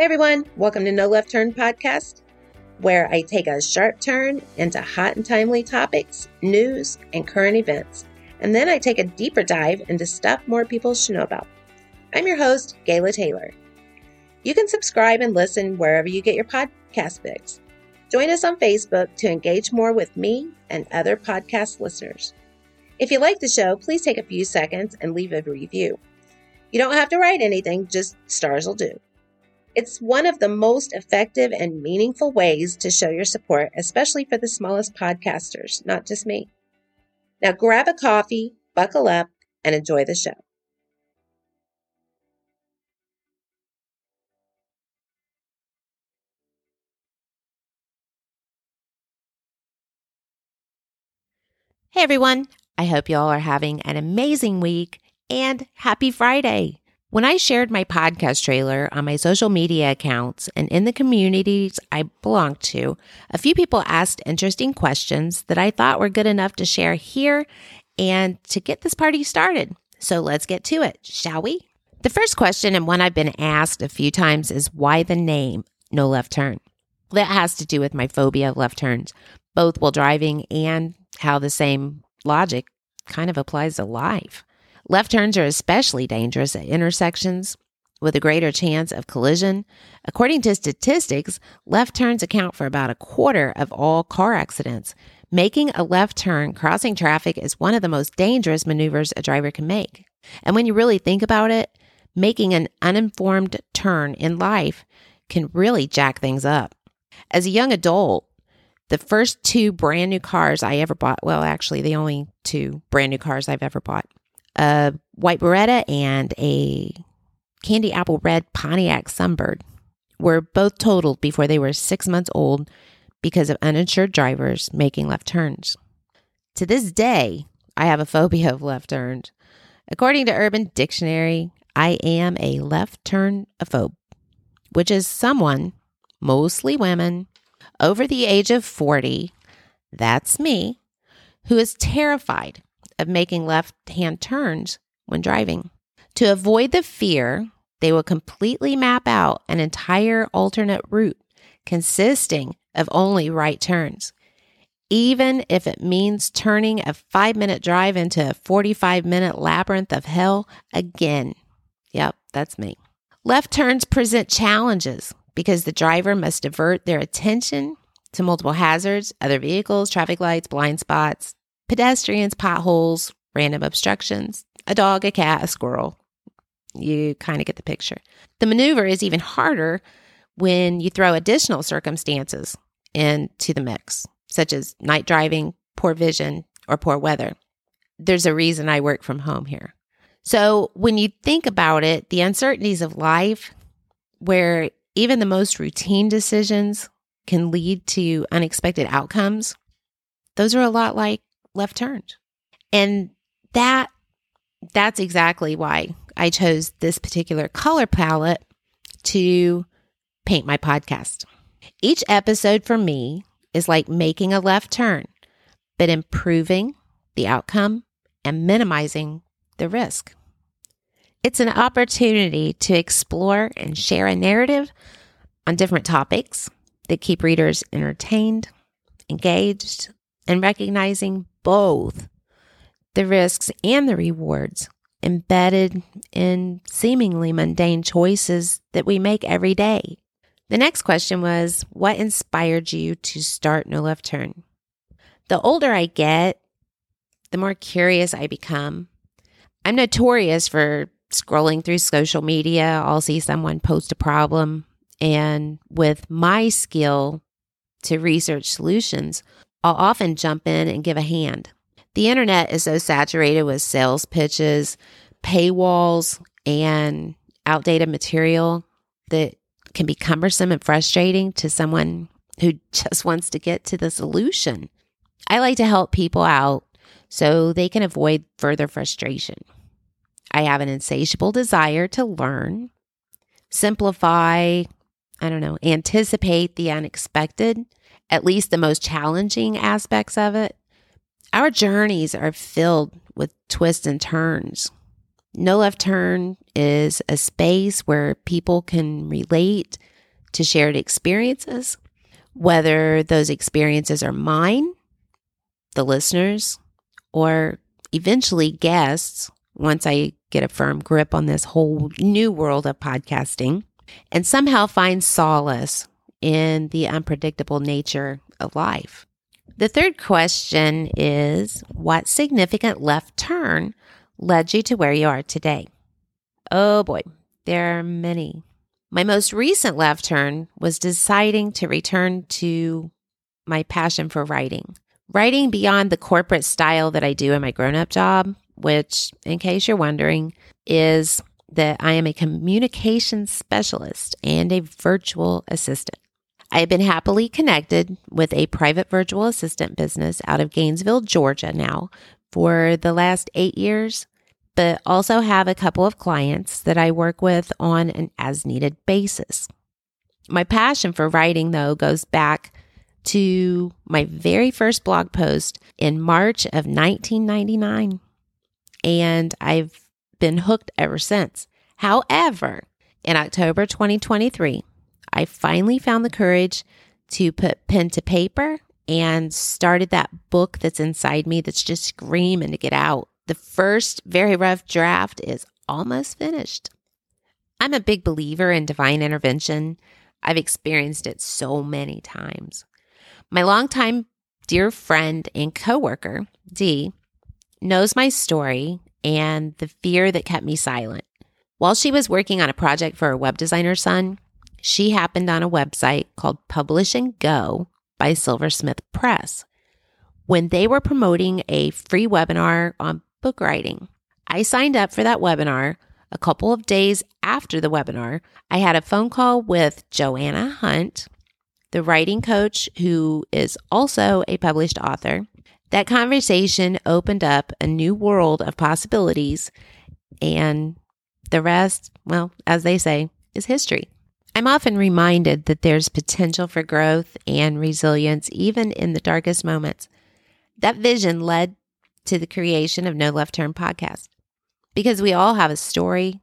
Hey everyone, welcome to No Left Turn podcast, where I take a sharp turn into hot and timely topics, news, and current events. And then I take a deeper dive into stuff more people should know about. I'm your host, Gayla Taylor. You can subscribe and listen wherever you get your podcast fix. Join us on Facebook to engage more with me and other podcast listeners. If you like the show, please take a few seconds and leave a review. You don't have to write anything, just stars will do. It's one of the most effective and meaningful ways to show your support, especially for the smallest podcasters, not just me. Now grab a coffee, buckle up, and enjoy the show. Hey everyone, I hope you all are having an amazing week and happy Friday. When I shared my podcast trailer on my social media accounts and in the communities I belong to, a few people asked interesting questions that I thought were good enough to share here and to get this party started. So let's get to it, shall we? The first question, and one I've been asked a few times, is why the name No Left Turn? That has to do with my phobia of left turns, both while driving and how the same logic kind of applies to life. Left turns are especially dangerous at intersections with a greater chance of collision. According to statistics, left turns account for about a quarter of all car accidents. Making a left turn crossing traffic is one of the most dangerous maneuvers a driver can make. And when you really think about it, making an uninformed turn in life can really jack things up. As a young adult, the first two brand new cars I ever bought, well, actually, the only two brand new cars I've ever bought, a white Beretta and a candy apple red Pontiac Sunbird were both totaled before they were six months old because of uninsured drivers making left turns. To this day, I have a phobia of left turns. According to Urban Dictionary, I am a left turn phobe, which is someone, mostly women, over the age of 40, that's me, who is terrified of making left hand turns when driving. To avoid the fear, they will completely map out an entire alternate route consisting of only right turns, even if it means turning a five minute drive into a 45 minute labyrinth of hell again. Yep, that's me. Left turns present challenges because the driver must divert their attention to multiple hazards, other vehicles, traffic lights, blind spots, pedestrians, potholes, random obstructions, a dog, a cat, a squirrel. You kind of get the picture. The maneuver is even harder when you throw additional circumstances into the mix, such as night driving, poor vision, or poor weather. There's a reason I work from home here. So, when you think about it, the uncertainties of life, where even the most routine decisions can lead to unexpected outcomes, those are a lot like left turned. And that that's exactly why I chose this particular color palette to paint my podcast. Each episode for me is like making a left turn, but improving the outcome and minimizing the risk. It's an opportunity to explore and share a narrative on different topics that keep readers entertained, engaged, and recognizing both the risks and the rewards embedded in seemingly mundane choices that we make every day. The next question was What inspired you to start No Left Turn? The older I get, the more curious I become. I'm notorious for scrolling through social media. I'll see someone post a problem, and with my skill to research solutions, I'll often jump in and give a hand. The internet is so saturated with sales pitches, paywalls, and outdated material that can be cumbersome and frustrating to someone who just wants to get to the solution. I like to help people out so they can avoid further frustration. I have an insatiable desire to learn, simplify, I don't know, anticipate the unexpected, at least the most challenging aspects of it. Our journeys are filled with twists and turns. No Left Turn is a space where people can relate to shared experiences, whether those experiences are mine, the listeners, or eventually guests once I get a firm grip on this whole new world of podcasting and somehow find solace in the unpredictable nature of life. The third question is What significant left turn led you to where you are today? Oh boy, there are many. My most recent left turn was deciding to return to my passion for writing. Writing beyond the corporate style that I do in my grown up job, which, in case you're wondering, is that I am a communication specialist and a virtual assistant. I have been happily connected with a private virtual assistant business out of Gainesville, Georgia now for the last eight years, but also have a couple of clients that I work with on an as needed basis. My passion for writing, though, goes back to my very first blog post in March of 1999, and I've been hooked ever since. However, in October 2023, I finally found the courage to put pen to paper and started that book that's inside me that's just screaming to get out. The first very rough draft is almost finished. I'm a big believer in divine intervention. I've experienced it so many times. My longtime dear friend and coworker, Dee, knows my story and the fear that kept me silent. While she was working on a project for a web designer son, she happened on a website called Publish and Go by Silversmith Press when they were promoting a free webinar on book writing. I signed up for that webinar. A couple of days after the webinar, I had a phone call with Joanna Hunt, the writing coach who is also a published author. That conversation opened up a new world of possibilities, and the rest, well, as they say, is history. I'm often reminded that there's potential for growth and resilience even in the darkest moments. That vision led to the creation of No Left Turn podcast because we all have a story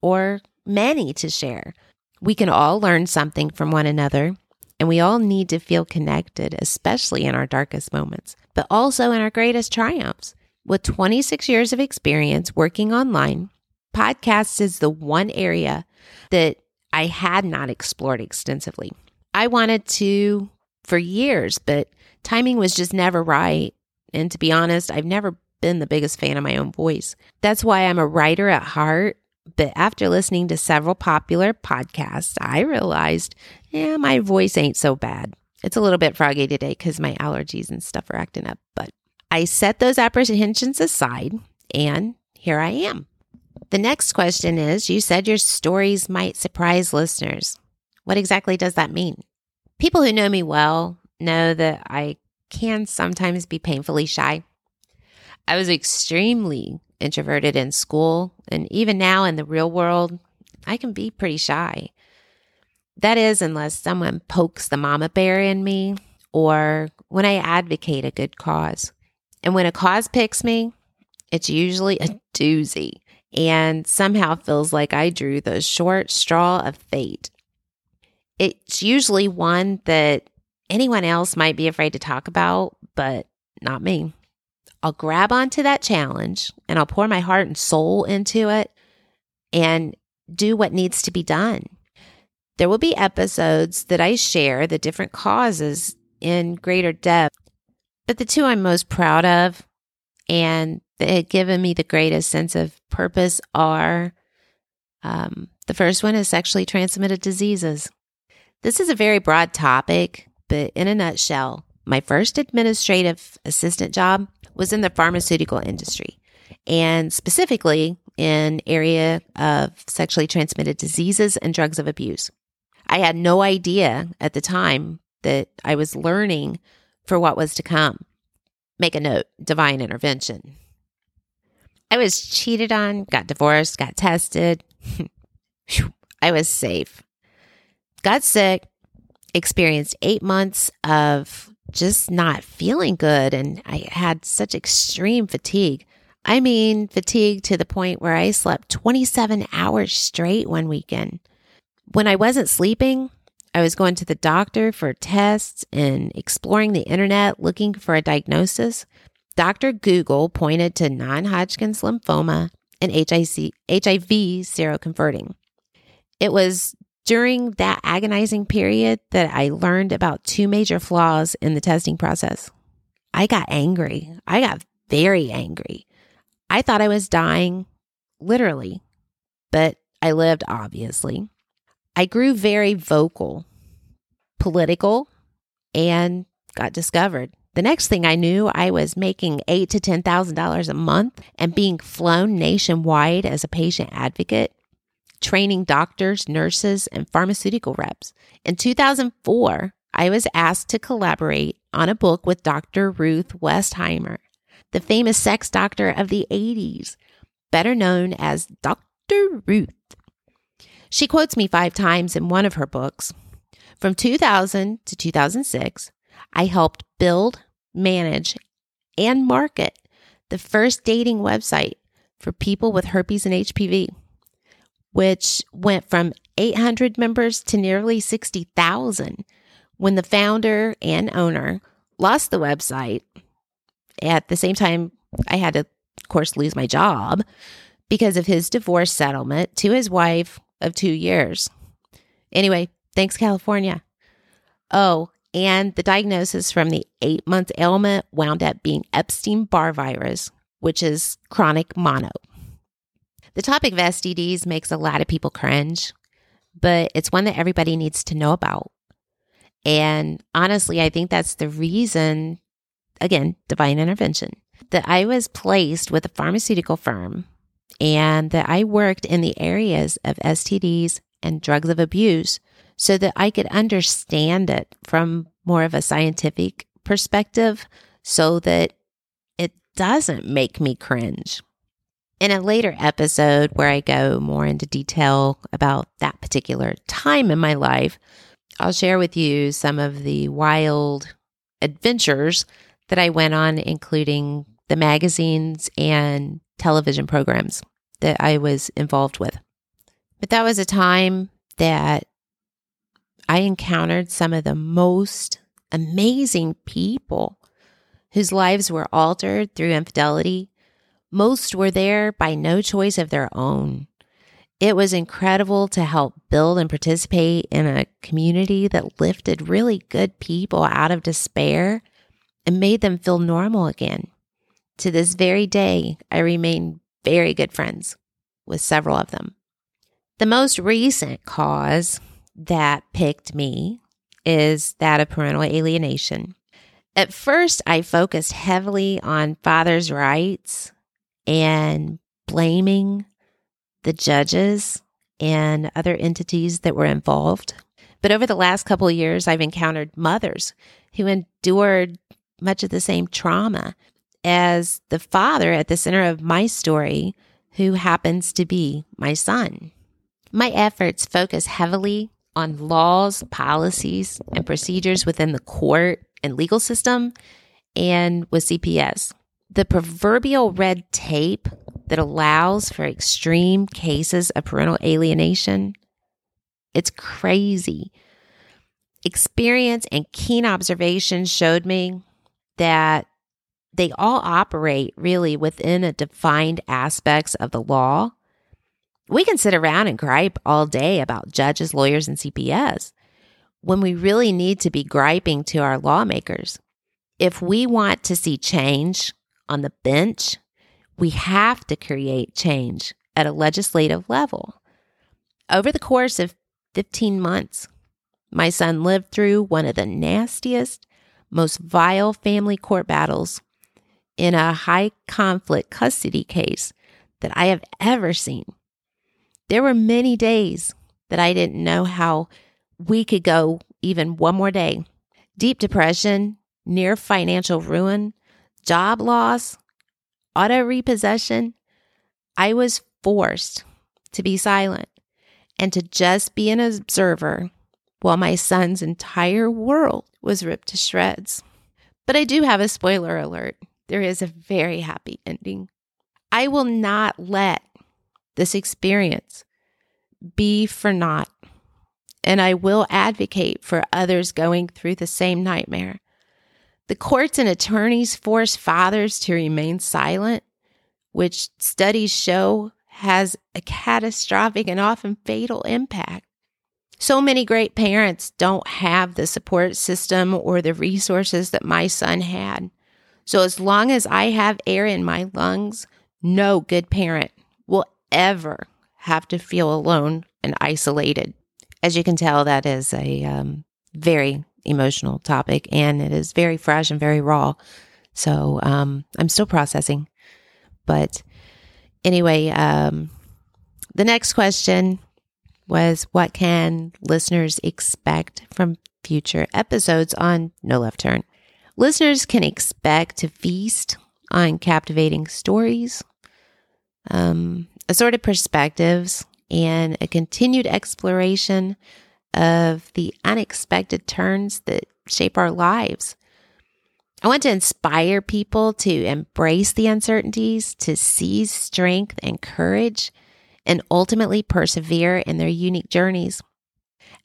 or many to share. We can all learn something from one another, and we all need to feel connected, especially in our darkest moments, but also in our greatest triumphs. With 26 years of experience working online, podcasts is the one area that I had not explored extensively. I wanted to for years, but timing was just never right. And to be honest, I've never been the biggest fan of my own voice. That's why I'm a writer at heart. But after listening to several popular podcasts, I realized, yeah, my voice ain't so bad. It's a little bit froggy today because my allergies and stuff are acting up. But I set those apprehensions aside, and here I am. The next question is You said your stories might surprise listeners. What exactly does that mean? People who know me well know that I can sometimes be painfully shy. I was extremely introverted in school, and even now in the real world, I can be pretty shy. That is, unless someone pokes the mama bear in me or when I advocate a good cause. And when a cause picks me, it's usually a doozy and somehow feels like I drew the short straw of fate. It's usually one that anyone else might be afraid to talk about, but not me. I'll grab onto that challenge and I'll pour my heart and soul into it and do what needs to be done. There will be episodes that I share the different causes in greater depth, but the two I'm most proud of and that had given me the greatest sense of purpose are um, the first one is sexually transmitted diseases. This is a very broad topic, but in a nutshell, my first administrative assistant job was in the pharmaceutical industry and specifically in area of sexually transmitted diseases and drugs of abuse. I had no idea at the time that I was learning for what was to come. Make a note, divine intervention. I was cheated on, got divorced, got tested. I was safe. Got sick, experienced eight months of just not feeling good. And I had such extreme fatigue. I mean, fatigue to the point where I slept 27 hours straight one weekend. When I wasn't sleeping, I was going to the doctor for tests and exploring the internet looking for a diagnosis. Dr. Google pointed to non Hodgkin's lymphoma and HIV, seroconverting. It was during that agonizing period that I learned about two major flaws in the testing process. I got angry. I got very angry. I thought I was dying, literally, but I lived, obviously. I grew very vocal, political, and got discovered. The next thing I knew, I was making eight to ten thousand dollars a month and being flown nationwide as a patient advocate, training doctors, nurses, and pharmaceutical reps. In 2004, I was asked to collaborate on a book with Dr. Ruth Westheimer, the famous sex doctor of the 80s, better known as Dr. Ruth. She quotes me five times in one of her books. From 2000 to 2006, I helped build, manage, and market the first dating website for people with herpes and HPV, which went from 800 members to nearly 60,000 when the founder and owner lost the website. At the same time, I had to, of course, lose my job because of his divorce settlement to his wife of two years. Anyway, thanks, California. Oh, and the diagnosis from the eight month ailment wound up being Epstein Barr virus, which is chronic mono. The topic of STDs makes a lot of people cringe, but it's one that everybody needs to know about. And honestly, I think that's the reason, again, divine intervention, that I was placed with a pharmaceutical firm and that I worked in the areas of STDs and drugs of abuse so that I could understand it from more of a scientific perspective so that it doesn't make me cringe. In a later episode where I go more into detail about that particular time in my life, I'll share with you some of the wild adventures that I went on, including the magazines and television programs that I was involved with. But that was a time that I encountered some of the most amazing people whose lives were altered through infidelity. Most were there by no choice of their own. It was incredible to help build and participate in a community that lifted really good people out of despair and made them feel normal again. To this very day, I remain very good friends with several of them. The most recent cause that picked me is that of parental alienation. At first, I focused heavily on father's rights and blaming the judges and other entities that were involved. But over the last couple of years, I've encountered mothers who endured much of the same trauma as the father at the center of my story, who happens to be my son. My efforts focus heavily on laws, policies, and procedures within the court and legal system and with CPS. The proverbial red tape that allows for extreme cases of parental alienation, it's crazy. Experience and keen observation showed me that they all operate really within a defined aspects of the law we can sit around and gripe all day about judges, lawyers, and CPS when we really need to be griping to our lawmakers. If we want to see change on the bench, we have to create change at a legislative level. Over the course of 15 months, my son lived through one of the nastiest, most vile family court battles in a high conflict custody case that I have ever seen. There were many days that I didn't know how we could go even one more day. Deep depression, near financial ruin, job loss, auto repossession. I was forced to be silent and to just be an observer while my son's entire world was ripped to shreds. But I do have a spoiler alert. There is a very happy ending. I will not let this experience be for naught. and I will advocate for others going through the same nightmare. The courts and attorneys force fathers to remain silent, which studies show has a catastrophic and often fatal impact. So many great parents don't have the support system or the resources that my son had. So, as long as I have air in my lungs, no good parent ever have to feel alone and isolated. As you can tell, that is a um, very emotional topic and it is very fresh and very raw. So um, I'm still processing. But anyway, um, the next question was what can listeners expect from future episodes on No Left Turn? Listeners can expect to feast on captivating stories, um, assorted perspectives, and a continued exploration of the unexpected turns that shape our lives. I want to inspire people to embrace the uncertainties, to seize strength and courage, and ultimately persevere in their unique journeys.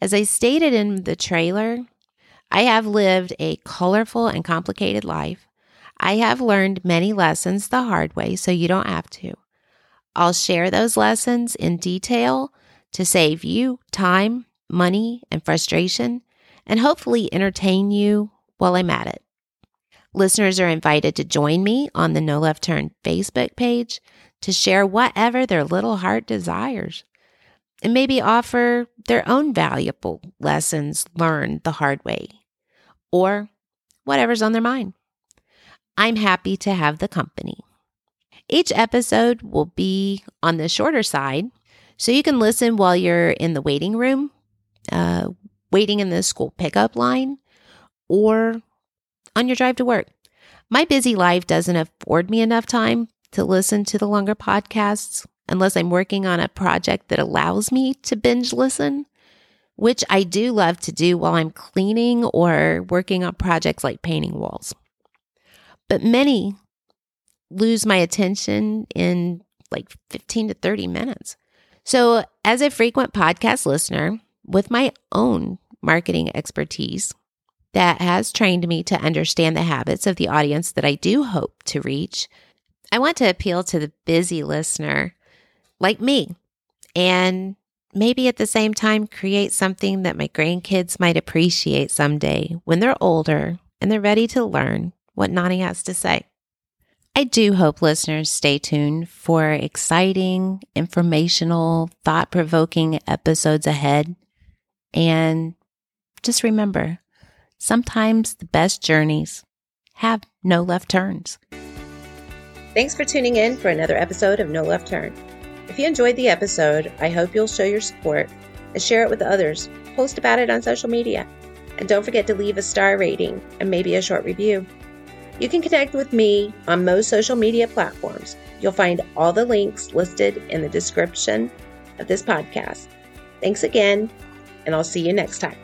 As I stated in the trailer, I have lived a colorful and complicated life. I have learned many lessons the hard way, so you don't have to. I'll share those lessons in detail to save you time money, and frustration, and hopefully entertain you while I'm at it. Listeners are invited to join me on the No Left Turn Facebook page to share whatever their little heart desires and maybe offer their own valuable lessons learned the hard way or whatever's on their mind. I'm happy to have the company. Each episode will be on the shorter side, so you can listen while you're in the waiting room uh, waiting in the school pickup line or on your drive to work. My busy life doesn't afford me enough time to listen to the longer podcasts unless I'm working on a project that allows me to binge listen, which I do love to do while I'm cleaning or working on projects like painting walls. But many lose my attention in like 15 to 30 minutes. So, as a frequent podcast listener, with my own marketing expertise that has trained me to understand the habits of the audience that I do hope to reach, I want to appeal to the busy listener like me and maybe at the same time create something that my grandkids might appreciate someday when they're older and they're ready to learn what Nani has to say. I do hope listeners stay tuned for exciting, informational, thought provoking episodes ahead and just remember, sometimes the best journeys have no left turns. Thanks for tuning in for another episode of No Left Turn. If you enjoyed the episode, I hope you'll show your support and share it with others. Post about it on social media. And don't forget to leave a star rating and maybe a short review. You can connect with me on most social media platforms. You'll find all the links listed in the description of this podcast. Thanks again and I'll see you next time.